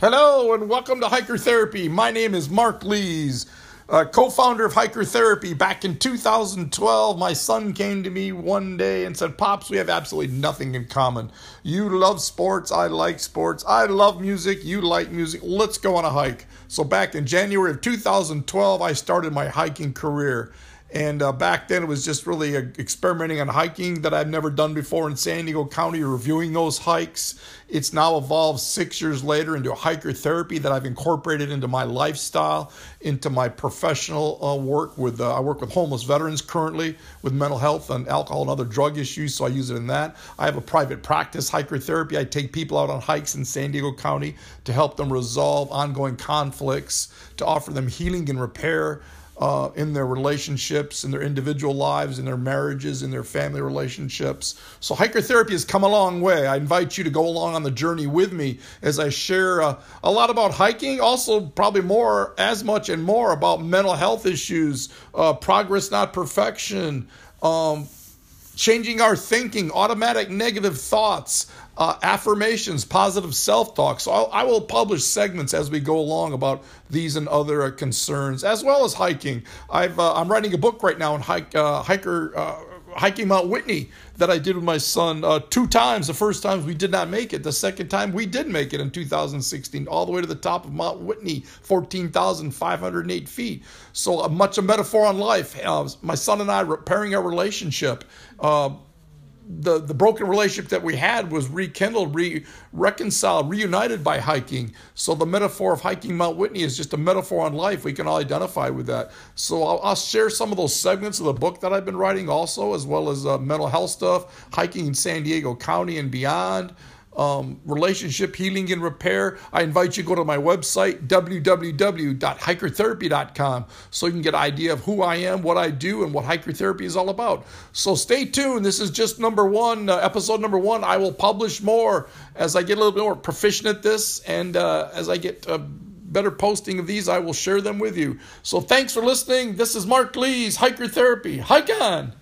Hello, and welcome to Hiker Therapy. My name is Mark Lees, uh, co founder of Hiker Therapy. Back in 2012, my son came to me one day and said, Pops, we have absolutely nothing in common. You love sports, I like sports. I love music, you like music. Let's go on a hike. So, back in January of 2012, I started my hiking career. And uh, back then, it was just really uh, experimenting on hiking that I've never done before in San Diego County, reviewing those hikes. It's now evolved six years later into a hiker therapy that I've incorporated into my lifestyle, into my professional uh, work. With uh, I work with homeless veterans currently with mental health and alcohol and other drug issues, so I use it in that. I have a private practice hiker therapy. I take people out on hikes in San Diego County to help them resolve ongoing conflicts, to offer them healing and repair uh, in their relationships, in their individual lives, in their marriages, in their family relationships. So, hiker therapy has come a long way. I invite you to go along on the journey with me as I share uh, a lot about hiking, also, probably more, as much and more about mental health issues, uh, progress, not perfection. Um, changing our thinking, automatic negative thoughts, uh, affirmations, positive self talk. So I'll, I will publish segments as we go along about these and other uh, concerns, as well as hiking. I've uh, I'm writing a book right now on hike uh, hiker uh, hiking Mount Whitney that I did with my son uh, two times. The first time we did not make it. The second time we did make it in 2016, all the way to the top of Mount Whitney, 14,508 feet. So uh, much a metaphor on life. Uh, my son and I repairing our relationship. The, the broken relationship that we had was rekindled, re, reconciled, reunited by hiking. So the metaphor of hiking Mount Whitney is just a metaphor on life. We can all identify with that. So I'll, I'll share some of those segments of the book that I've been writing also, as well as uh, mental health stuff, hiking in San Diego County and beyond um, relationship healing and repair, I invite you to go to my website, www.hikertherapy.com, so you can get an idea of who I am, what I do, and what hiker therapy is all about. So stay tuned. This is just number one, uh, episode number one. I will publish more as I get a little bit more proficient at this and uh, as I get uh, better posting of these, I will share them with you. So thanks for listening. This is Mark Lees, Hiker Therapy. Hike on!